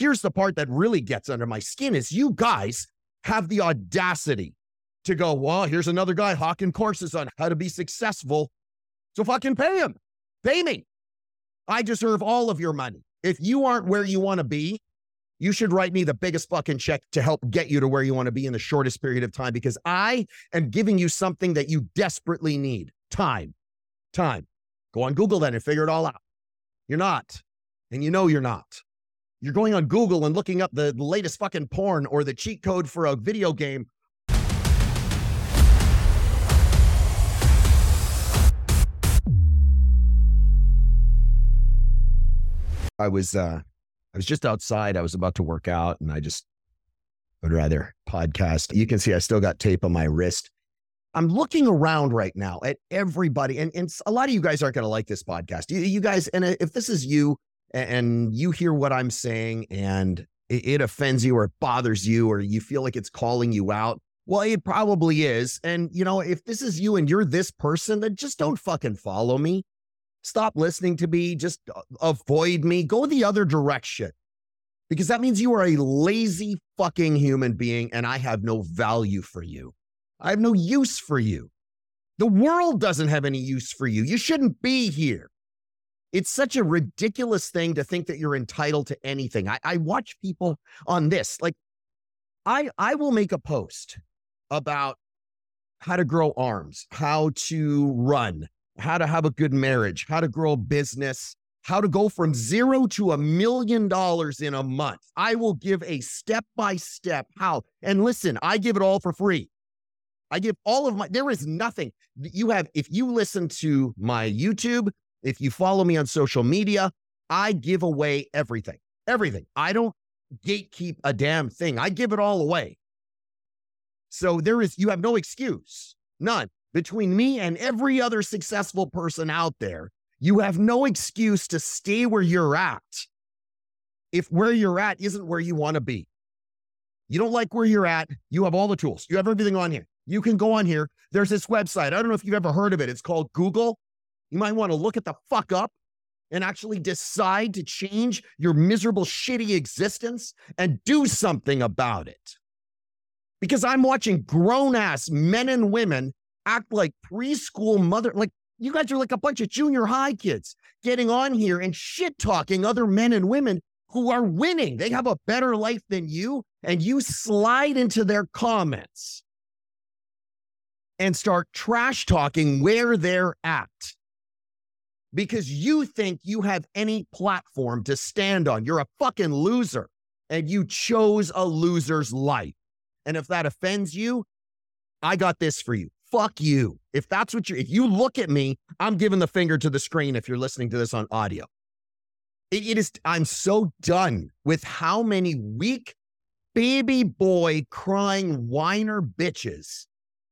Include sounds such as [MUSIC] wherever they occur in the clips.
here's the part that really gets under my skin is you guys have the audacity to go, well, here's another guy hawking courses on how to be successful. So fucking pay him. Pay me. I deserve all of your money. If you aren't where you want to be, you should write me the biggest fucking check to help get you to where you want to be in the shortest period of time because I am giving you something that you desperately need time. Time. Go on Google then and figure it all out. You're not. And you know you're not. You're going on Google and looking up the latest fucking porn or the cheat code for a video game. I was uh I was just outside. I was about to work out and I just would rather podcast. You can see I still got tape on my wrist. I'm looking around right now at everybody, and, and a lot of you guys aren't going to like this podcast. You, you, guys, and if this is you and you hear what I'm saying and it, offends you or it bothers you or you feel like it's calling you out, well, it probably is. And, you know, if this is you and you're this person, then just don't fucking follow me. Stop listening to me. Just uh, avoid me. Go the other direction because that means you are a lazy fucking human being and I have no value for you. I have no use for you. The world doesn't have any use for you. You shouldn't be here. It's such a ridiculous thing to think that you're entitled to anything. I, I watch people on this. Like, I I will make a post about how to grow arms, how to run, how to have a good marriage, how to grow a business, how to go from zero to a million dollars in a month. I will give a step by step how. And listen, I give it all for free. I give all of my, there is nothing you have. If you listen to my YouTube, if you follow me on social media, I give away everything, everything. I don't gatekeep a damn thing. I give it all away. So there is, you have no excuse, none between me and every other successful person out there. You have no excuse to stay where you're at if where you're at isn't where you want to be. You don't like where you're at. You have all the tools. You have everything on here. You can go on here. There's this website. I don't know if you've ever heard of it. It's called Google. You might want to look at the fuck up and actually decide to change your miserable, shitty existence and do something about it. Because I'm watching grown ass men and women act like preschool mother, like you guys are like a bunch of junior high kids getting on here and shit talking other men and women who are winning. They have a better life than you, and you slide into their comments and start trash talking where they're at because you think you have any platform to stand on. You're a fucking loser and you chose a loser's life. And if that offends you, I got this for you. Fuck you. If that's what you're, if you look at me, I'm giving the finger to the screen if you're listening to this on audio. it, it is, I'm so done with how many weak baby boy crying whiner bitches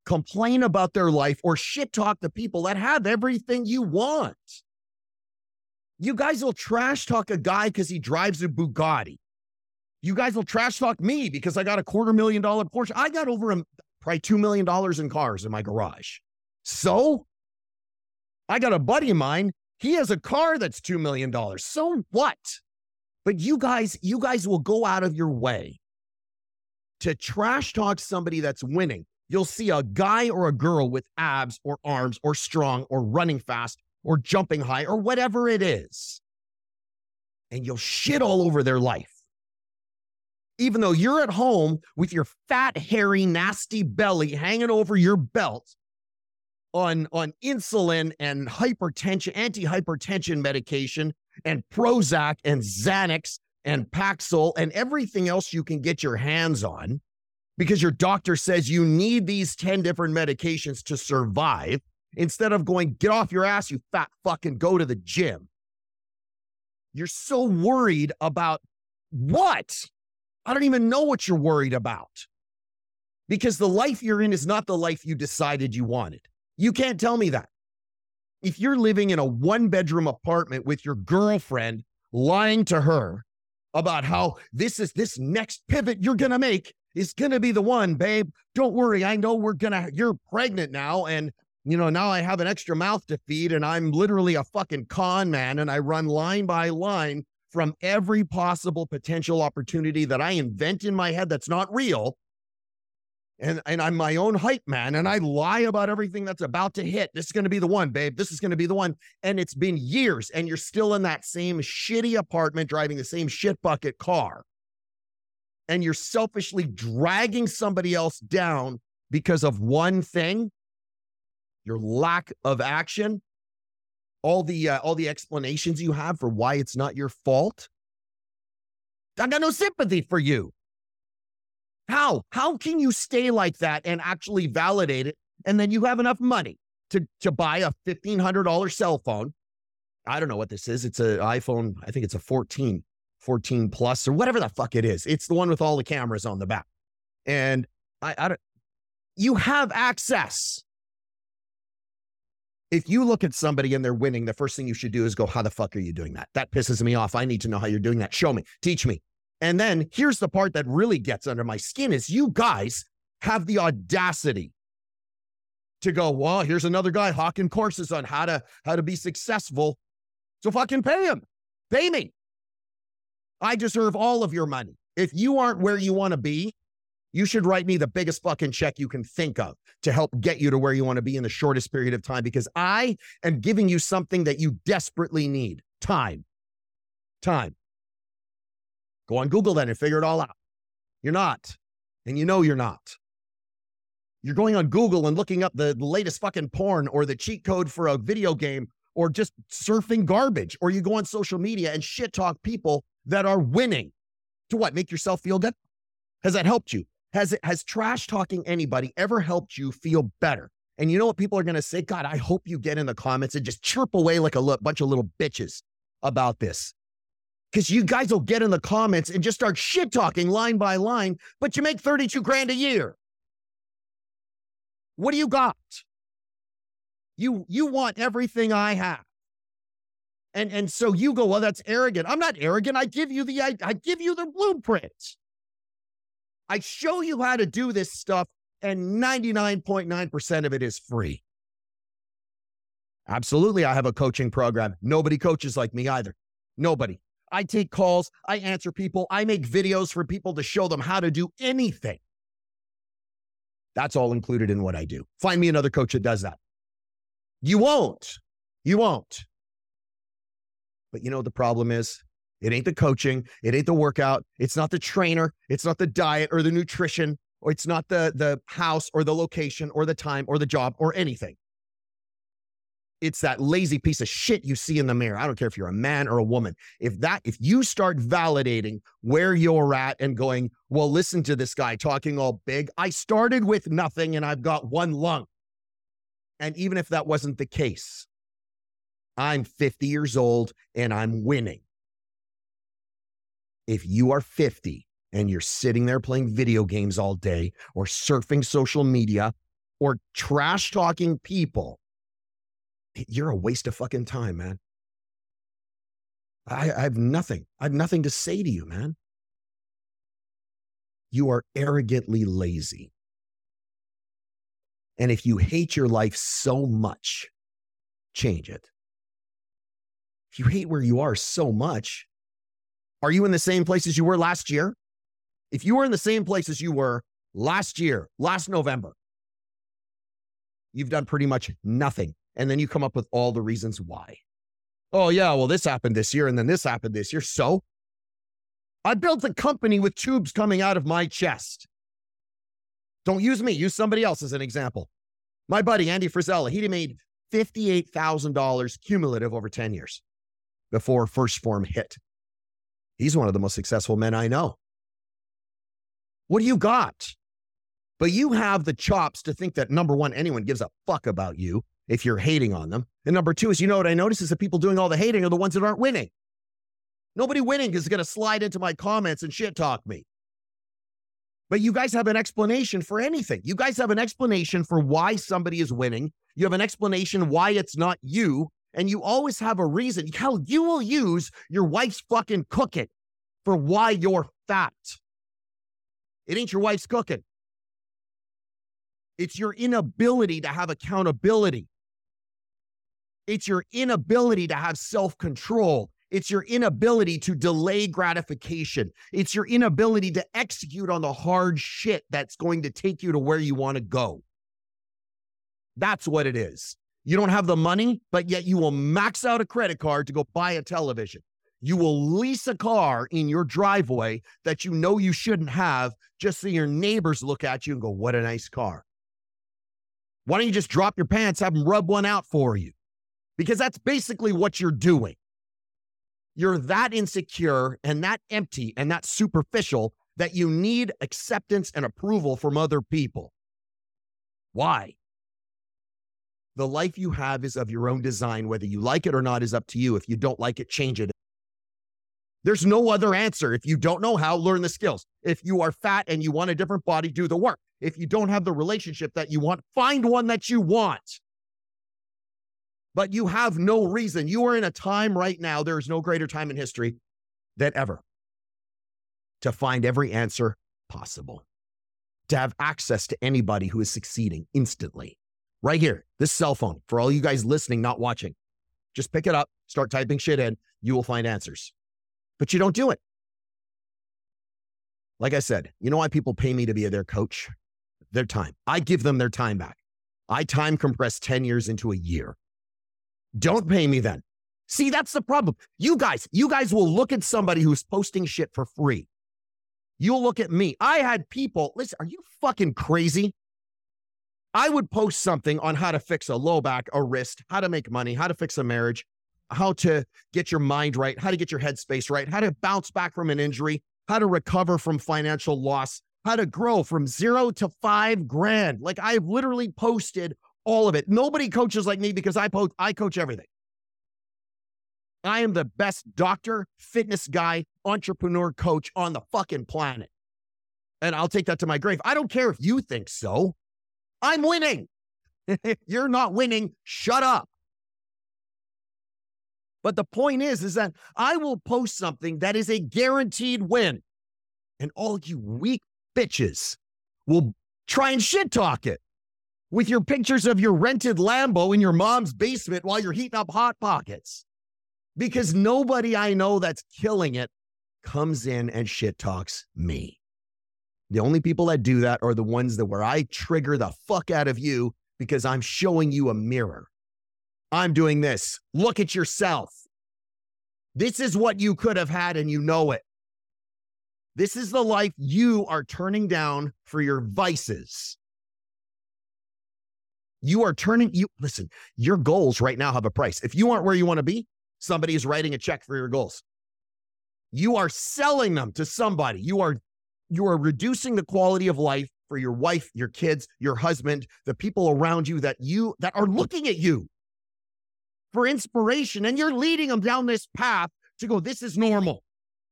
complain about their life or shit talk the people that have everything you want. You guys will trash talk a guy because he drives a Bugatti. You guys will trash talk me because I got a quarter million dollar Porsche. I got over a, probably $2 million in cars in my garage. So I got a buddy of mine. He has a car that's $2 million. So what? But you guys, you guys will go out of your way to trash talk somebody that's winning. You'll see a guy or a girl with abs or arms or strong or running fast or jumping high or whatever it is. And you'll shit all over their life. Even though you're at home with your fat, hairy, nasty belly hanging over your belt on, on insulin and hypertension, anti-hypertension medication and Prozac and Xanax and Paxil and everything else you can get your hands on because your doctor says you need these 10 different medications to survive instead of going, get off your ass, you fat fucking go to the gym. You're so worried about what? I don't even know what you're worried about because the life you're in is not the life you decided you wanted. You can't tell me that. If you're living in a one bedroom apartment with your girlfriend lying to her about how this is this next pivot you're going to make is going to be the one, babe. Don't worry. I know we're going to, you're pregnant now and you know, now I have an extra mouth to feed and I'm literally a fucking con man and I run line by line from every possible potential opportunity that I invent in my head that's not real. And, and I'm my own hype man, and I lie about everything that's about to hit. This is going to be the one, babe. This is going to be the one. And it's been years, and you're still in that same shitty apartment driving the same shit bucket car. And you're selfishly dragging somebody else down because of one thing your lack of action all the uh, all the explanations you have for why it's not your fault i got no sympathy for you. How? How can you stay like that and actually validate it and then you have enough money to to buy a $1500 cell phone? I don't know what this is. It's an iphone i think it's a 14 14 plus or whatever the fuck it is. It's the one with all the cameras on the back. And i, I don't you have access if you look at somebody and they're winning, the first thing you should do is go, How the fuck are you doing that? That pisses me off. I need to know how you're doing that. Show me, teach me. And then here's the part that really gets under my skin is you guys have the audacity to go, well, here's another guy hawking courses on how to how to be successful. So fucking pay him. Pay me. I deserve all of your money. If you aren't where you want to be, you should write me the biggest fucking check you can think of to help get you to where you want to be in the shortest period of time because I am giving you something that you desperately need time. Time. Go on Google then and figure it all out. You're not. And you know you're not. You're going on Google and looking up the latest fucking porn or the cheat code for a video game or just surfing garbage. Or you go on social media and shit talk people that are winning. To what? Make yourself feel good? Has that helped you? Has it has trash talking anybody ever helped you feel better? And you know what people are going to say? God, I hope you get in the comments and just chirp away like a bunch of little bitches about this. Because you guys will get in the comments and just start shit talking line by line, but you make 32 grand a year. What do you got? You you want everything I have. And and so you go, well, that's arrogant. I'm not arrogant. I give you the I, I give you the blueprints. I show you how to do this stuff, and 99.9% of it is free. Absolutely, I have a coaching program. Nobody coaches like me either. Nobody. I take calls, I answer people, I make videos for people to show them how to do anything. That's all included in what I do. Find me another coach that does that. You won't. You won't. But you know what the problem is? It ain't the coaching. It ain't the workout. It's not the trainer. It's not the diet or the nutrition, or it's not the, the house or the location or the time or the job or anything. It's that lazy piece of shit you see in the mirror. I don't care if you're a man or a woman. If that, if you start validating where you're at and going, well, listen to this guy talking all big. I started with nothing and I've got one lung. And even if that wasn't the case, I'm 50 years old and I'm winning if you are 50 and you're sitting there playing video games all day or surfing social media or trash talking people, you're a waste of fucking time, man. I, I, have nothing. I have nothing to say to you, man. You are arrogantly lazy. And if you hate your life so much, change it. If you hate where you are so much, are you in the same place as you were last year? If you were in the same place as you were last year, last November, you've done pretty much nothing. And then you come up with all the reasons why. Oh, yeah, well, this happened this year and then this happened this year. So I built a company with tubes coming out of my chest. Don't use me, use somebody else as an example. My buddy, Andy Frisella, he made $58,000 cumulative over 10 years before 1st Phorm hit. He's one of the most successful men I know. What do you got? But you have the chops to think that number one, anyone gives a fuck about you if you're hating on them. And number two is, you know what I notice is that people doing all the hating are the ones that aren't winning. Nobody winning is going to slide into my comments and shit talk me. But you guys have an explanation for anything. You guys have an explanation for why somebody is winning. You have an explanation why it's not you and you always have a reason. Hell, you will use your wife's fucking cooking for why you're fat. It ain't your wife's cooking. It's your inability to have accountability. It's your inability to have self control. It's your inability to delay gratification. It's your inability to execute on the hard shit that's going to take you to where you want to go. That's what it is. You don't have the money, but yet you will max out a credit card to go buy a television. You will lease a car in your driveway that you know you shouldn't have just so your neighbors look at you and go, What a nice car. Why don't you just drop your pants, have them rub one out for you? Because that's basically what you're doing. You're that insecure and that empty and that superficial that you need acceptance and approval from other people. Why? The life you have is of your own design. Whether you like it or not is up to you. If you don't like it, change it. There's no other answer. If you don't know how, learn the skills. If you are fat and you want a different body, do the work. If you don't have the relationship that you want, find one that you want. But you have no reason. You are in a time right now, there is no greater time in history than ever to find every answer possible, to have access to anybody who is succeeding instantly right here, this cell phone, for all you guys listening, not watching. Just pick it up, start typing shit in, you will find answers. But you don't do it. Like I said, you know why people pay me to be their coach? Their time. I give them their time back. I time compress 10 years into a year. Don't pay me then. See, that's the problem. You guys, you guys will look at somebody who's posting shit for free. You'll look at me. I had people, listen, are you fucking crazy? I would post something on how to fix a low back, a wrist, how to make money, how to fix a marriage, how to get your mind right, how to get your headspace right, how to bounce back from an injury, how to recover from financial loss, how to grow from zero to five grand. Like I've literally posted all of it. Nobody coaches like me because I post, I coach everything. I am the best doctor, fitness guy, entrepreneur coach on the fucking planet. And I'll take that to my grave. I don't care if you think so. I'm winning. [LAUGHS] You're not winning. Shut up. But the point is, is that I will post something that is a guaranteed win. And all you weak bitches will try and shit talk it with your pictures of your rented Lambo in your mom's basement while you're heating up Hot Pockets. Because nobody I know that's killing it comes in and shit talks me. The only people that do that are the ones that where I trigger the fuck out of you because I'm showing you a mirror. I'm doing this. Look at yourself. This is what you could have had and you know it. This is the life you are turning down for your vices. You are turning you listen, your goals right now have a price. If you aren't where you want to be, somebody is writing a check for your goals. You are selling them to somebody. You are you are reducing the quality of life for your wife, your kids, your husband, the people around you that you that are looking at you for inspiration and you're leading them down this path to go this is normal.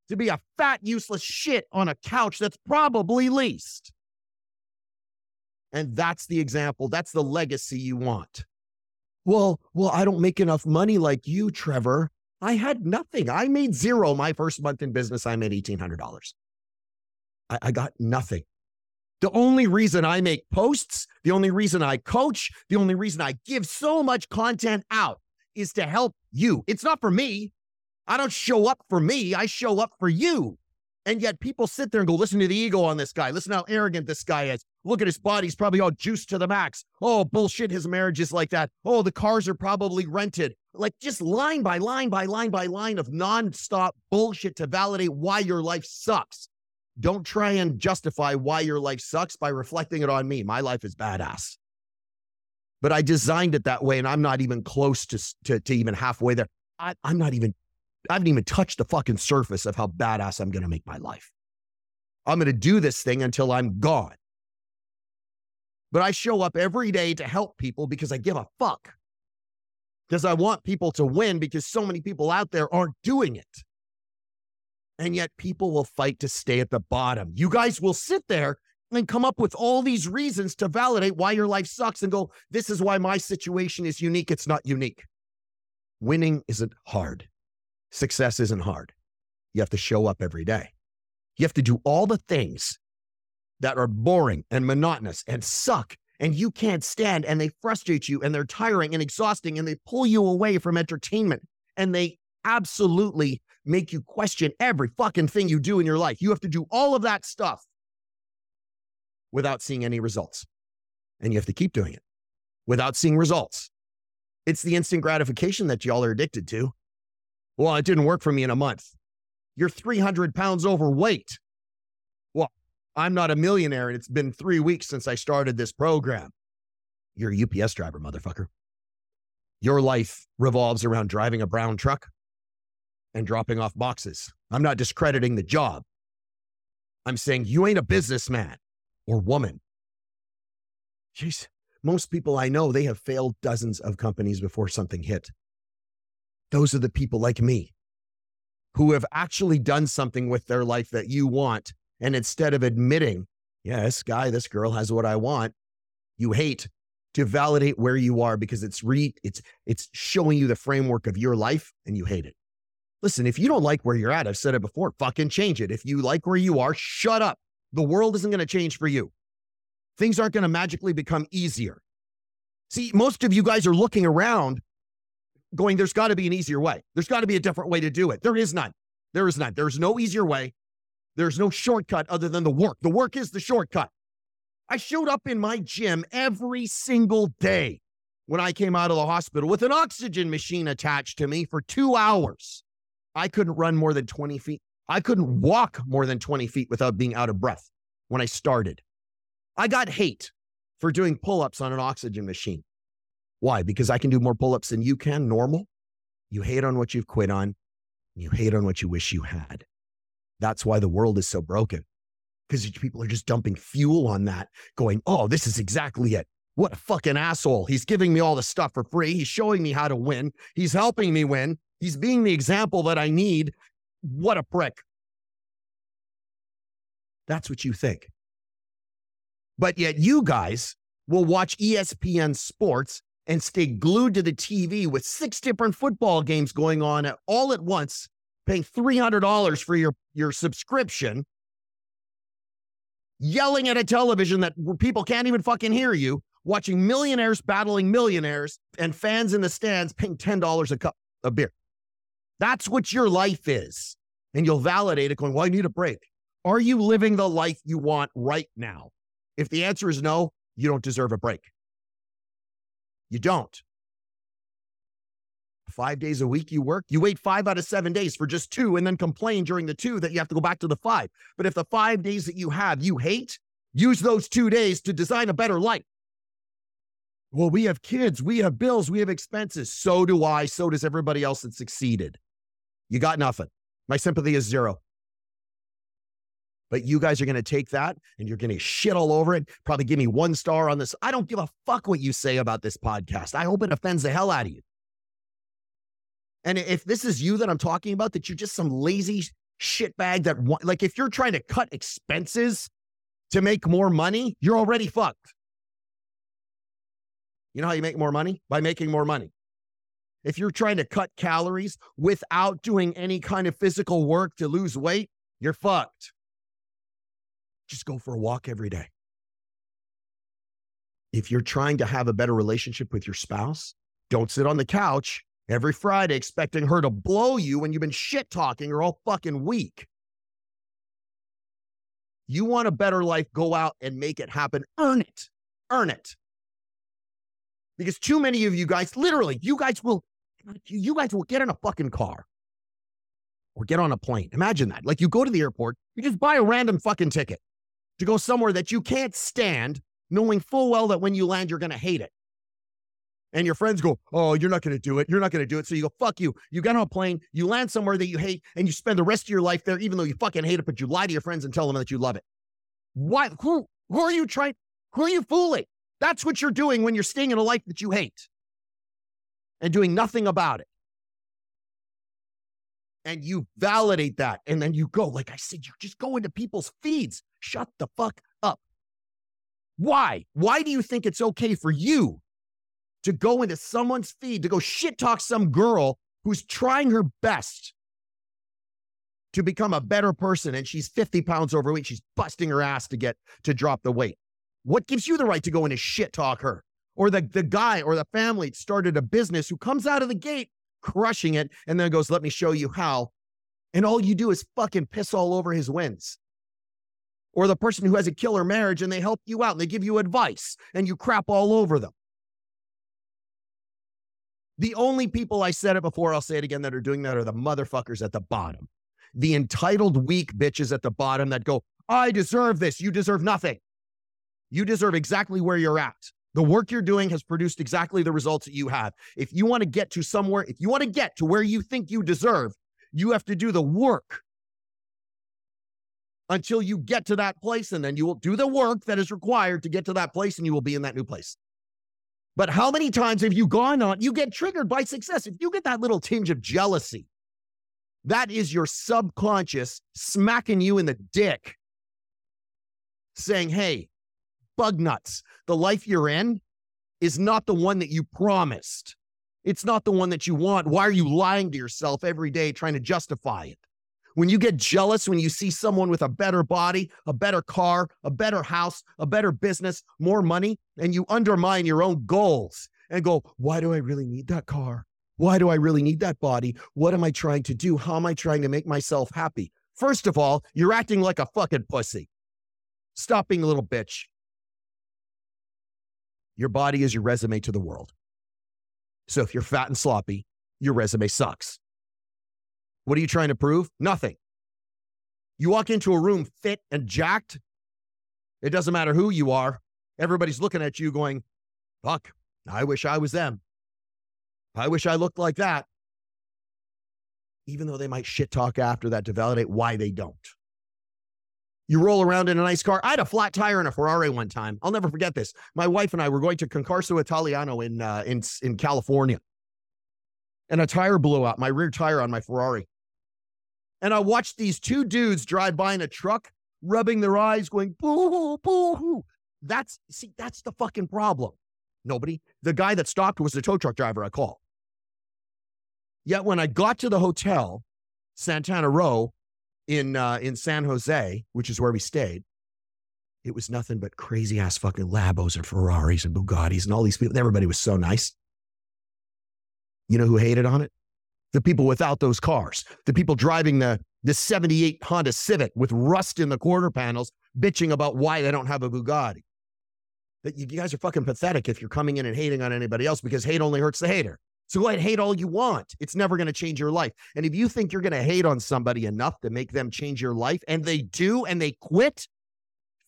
To be a fat useless shit on a couch that's probably leased. And that's the example, that's the legacy you want. Well, well, I don't make enough money like you, Trevor. I had nothing. I made zero my first month in business. I made $1,800. I, I got nothing. The only reason I make posts, the only reason I coach, the only reason I give so much content out is to help you. It's not for me. I don't show up for me. I show up for you. And yet people sit there and go, listen to the ego on this guy. Listen how arrogant this guy is. Look at his body. He's probably all juiced to the max. Oh, bullshit. His marriage is like that. Oh, the cars are probably rented. Like just line by line by line by line of nonstop bullshit to validate why your life sucks. Don't try and justify why your life sucks by reflecting it on me. My life is badass. But I designed it that way, and I'm not even close to, to, to even halfway there. I, I'm not even, I haven't even touched the fucking surface of how badass I'm going to make my life. I'm going to do this thing until I'm gone. But I show up every day to help people because I give a fuck. Because I want people to win because so many people out there aren't doing it. And yet people will fight to stay at the bottom. You guys will sit there and come up with all these reasons to validate why your life sucks and go, this is why my situation is unique. It's not unique. Winning isn't hard. Success isn't hard. You have to show up every day. You have to do all the things that are boring and monotonous and suck and you can't stand and they frustrate you and they're tiring and exhausting and they pull you away from entertainment and they absolutely make you question every fucking thing you do in your life. You have to do all of that stuff without seeing any results. And you have to keep doing it without seeing results. It's the instant gratification that y'all are addicted to. Well, it didn't work for me in a month. You're 300 pounds overweight. Well, I'm not a millionaire and it's been three weeks since I started this program. You're a UPS driver, motherfucker. Your life revolves around driving a brown truck and dropping off boxes. I'm not discrediting the job. I'm saying you ain't a businessman or woman. Jeez, most people I know, they have failed dozens of companies before something hit. Those are the people like me who have actually done something with their life that you want. And instead of admitting, yeah, this guy, this girl has what I want, you hate to validate where you are because it's re it's it's showing you the framework of your life and you hate it. Listen, if you don't like where you're at, I've said it before, fucking change it. If you like where you are, shut up. The world isn't going to change for you. Things aren't going to magically become easier. See, most of you guys are looking around going, there's got to be an easier way. There's got to be a different way to do it. There is none. There is none. There's no easier way. There's no shortcut other than the work. The work is the shortcut. I showed up in my gym every single day when I came out of the hospital with an oxygen machine attached to me for two hours. I couldn't run more than 20 feet. I couldn't walk more than 20 feet without being out of breath when I started. I got hate for doing pull ups on an oxygen machine. Why? Because I can do more pull ups than you can, normal. You hate on what you've quit on, you hate on what you wish you had. That's why the world is so broken because people are just dumping fuel on that, going, oh, this is exactly it. What a fucking asshole. He's giving me all the stuff for free. He's showing me how to win. He's helping me win. He's being the example that I need. What a prick. That's what you think. But yet, you guys will watch ESPN sports and stay glued to the TV with six different football games going on all at once, paying $300 for your, your subscription yelling at a television that people can't even fucking hear you, watching millionaires battling millionaires and fans in the stands paying $10 a cup of beer. That's what your life is. And you'll validate it going, well, I need a break. Are you living the life you want right now? If the answer is no, you don't deserve a break. You don't five days a week you work, you wait five out of seven days for just two and then complain during the two that you have to go back to the five. But if the five days that you have you hate, use those two days to design a better life. Well, we have kids, we have bills, we have expenses. So do I. So does everybody else that succeeded. You got nothing. My sympathy is zero. But you guys are going to take that and you're going to shit all over it. Probably give me one star on this. I don't give a fuck what you say about this podcast. I hope it offends the hell out of you. And if this is you that I'm talking about, that you're just some lazy shitbag that, like, if you're trying to cut expenses to make more money, you're already fucked. You know how you make more money? By making more money. If you're trying to cut calories without doing any kind of physical work to lose weight, you're fucked. Just go for a walk every day. If you're trying to have a better relationship with your spouse, don't sit on the couch every Friday expecting her to blow you when you've been shit talking her all fucking week. You want a better life, go out and make it happen. Earn it. Earn it. Because too many of you guys, literally, you guys will, you guys will get in a fucking car or get on a plane. Imagine that. Like you go to the airport, you just buy a random fucking ticket to go somewhere that you can't stand, knowing full well that when you land, you're going to hate it and your friends go, Oh, you're not going to do it. You're not going to do it. So you go, Fuck you. You get on a plane, you land somewhere that you hate, and you spend the rest of your life there, even though you fucking hate it, but you lie to your friends and tell them that you love it. Why? Who, who are you trying? Who are you fooling? That's what you're doing when you're staying in a life that you hate and doing nothing about it. And you validate that. And then you go, like I said, you just go into people's feeds. Shut the fuck up. Why? Why do you think it's okay for you to go into someone's feed to go shit talk some girl who's trying her best to become a better person and she's 50 pounds overweight. She's busting her ass to get to drop the weight. What gives you the right to go in and shit talk her? Or the, the guy or the family started a business who comes out of the gate crushing it, and then goes, Let me show you how. And all you do is fucking piss all over his wins. Or the person who has a killer marriage and they help you out and they give you advice and you crap all over them. The only people I said it before, I'll say it again, that are doing that are the motherfuckers at the bottom. The entitled, weak bitches at the bottom that go, I deserve this. You deserve nothing. You deserve exactly where you're at. The work you're doing has produced exactly the results that you have. If you want to get to somewhere, if you want to get to where you think you deserve, you have to do the work until you get to that place. And then you will do the work that is required to get to that place and you will be in that new place. But how many times have you gone on? You get triggered by success. If you get that little tinge of jealousy, that is your subconscious smacking you in the dick, saying, Hey, bug nuts. The life you're in is not the one that you promised. It's not the one that you want. Why are you lying to yourself every day trying to justify it? When you get jealous, when you see someone with a better body, a better car, a better house, a better business, more money, and you undermine your own goals and go, why do I really need that car? Why do I really need that body? What am I trying to do? How am I trying to make myself happy? First of all, you're acting like a fucking pussy. Stop being a little bitch. Your body is your resume to the world. So if you're fat and sloppy, your resume sucks. What are you trying to prove? Nothing. You walk into a room fit and jacked, it doesn't matter who you are. Everybody's looking at you going, fuck, I wish I was them. I wish I looked like that. Even though they might shit talk after that to validate why they don't. You roll around in a nice car. I had a flat tire in a Ferrari one time. I'll never forget this. My wife and I were going to Concorso Italiano in uh, in in California, and a tire blew out. My rear tire on my Ferrari, and I watched these two dudes drive by in a truck, rubbing their eyes, going boo boo. That's see, that's the fucking problem. Nobody. The guy that stopped was the tow truck driver I called. Yet when I got to the hotel, Santana Row, in uh, in San Jose, which is where we stayed, it was nothing but crazy ass fucking Lambos and Ferraris and Bugattis and all these people. Everybody was so nice. You know who hated on it? The people without those cars, the people driving the the 78 Honda Civic with rust in the quarter panels, bitching about why they don't have a Bugatti. That you guys are fucking pathetic if you're coming in and hating on anybody else because hate only hurts the hater. So go ahead, hate all you want. It's never going to change your life. And if you think you're going to hate on somebody enough to make them change your life and they do and they quit,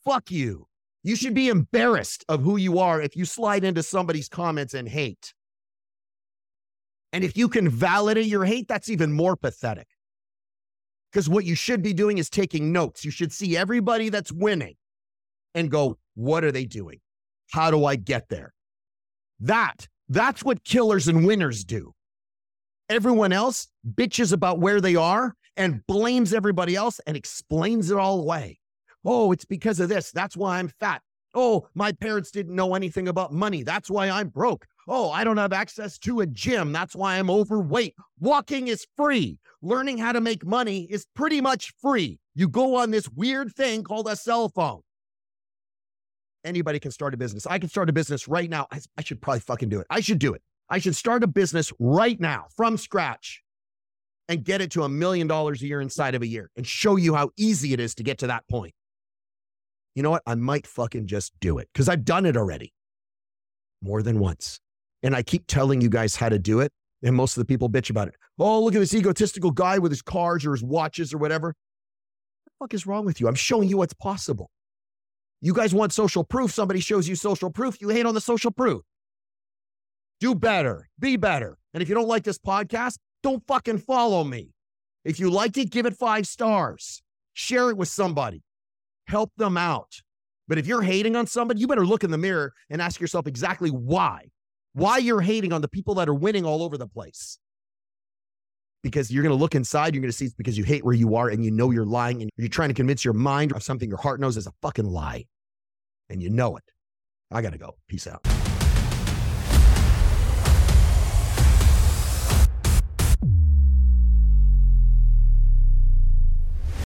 fuck you. You should be embarrassed of who you are if you slide into somebody's comments and hate. And if you can validate your hate, that's even more pathetic. Because what you should be doing is taking notes. You should see everybody that's winning and go, what are they doing? How do I get there? That that's what killers and winners do. Everyone else bitches about where they are and blames everybody else and explains it all away. Oh, it's because of this. That's why I'm fat. Oh, my parents didn't know anything about money. That's why I'm broke. Oh, I don't have access to a gym. That's why I'm overweight. Walking is free. Learning how to make money is pretty much free. You go on this weird thing called a cell phone. Anybody can start a business. I can start a business right now. I, I should probably fucking do it. I should do it. I should start a business right now from scratch and get it to a million dollars a year inside of a year and show you how easy it is to get to that point. You know what? I might fucking just do it because I've done it already more than once. And I keep telling you guys how to do it. And most of the people bitch about it. Oh, look at this egotistical guy with his cars or his watches or whatever. What the fuck is wrong with you? I'm showing you what's possible. You guys want social proof. Somebody shows you social proof. You hate on the social proof. Do better. Be better. And if you don't like this podcast, don't fucking follow me. If you liked it, give it five stars. Share it with somebody. Help them out. But if you're hating on somebody, you better look in the mirror and ask yourself exactly why. Why you're hating on the people that are winning all over the place. Because you're going to look inside, you're going to see it's because you hate where you are and you know you're lying and you're trying to convince your mind of something your heart knows is a fucking lie. And you know it. I got to go. Peace out.